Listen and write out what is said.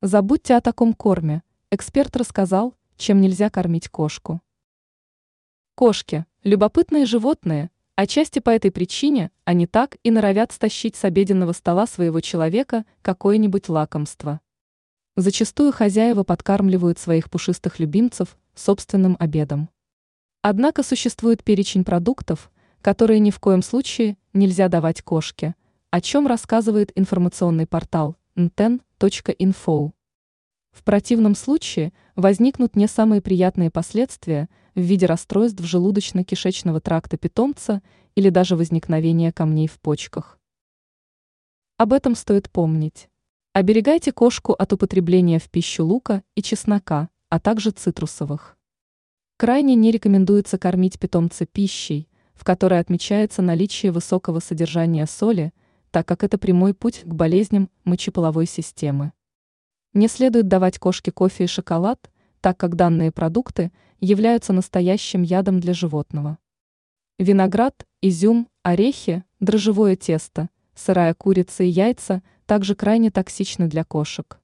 Забудьте о таком корме. Эксперт рассказал, чем нельзя кормить кошку. Кошки – любопытные животные, отчасти по этой причине они так и норовят стащить с обеденного стола своего человека какое-нибудь лакомство. Зачастую хозяева подкармливают своих пушистых любимцев собственным обедом. Однако существует перечень продуктов, которые ни в коем случае нельзя давать кошке, о чем рассказывает информационный портал nten.info. В противном случае возникнут не самые приятные последствия в виде расстройств желудочно-кишечного тракта питомца или даже возникновения камней в почках. Об этом стоит помнить. Оберегайте кошку от употребления в пищу лука и чеснока, а также цитрусовых. Крайне не рекомендуется кормить питомца пищей, в которой отмечается наличие высокого содержания соли, так как это прямой путь к болезням мочеполовой системы. Не следует давать кошке кофе и шоколад, так как данные продукты являются настоящим ядом для животного. Виноград, изюм, орехи, дрожжевое тесто, сырая курица и яйца также крайне токсичны для кошек.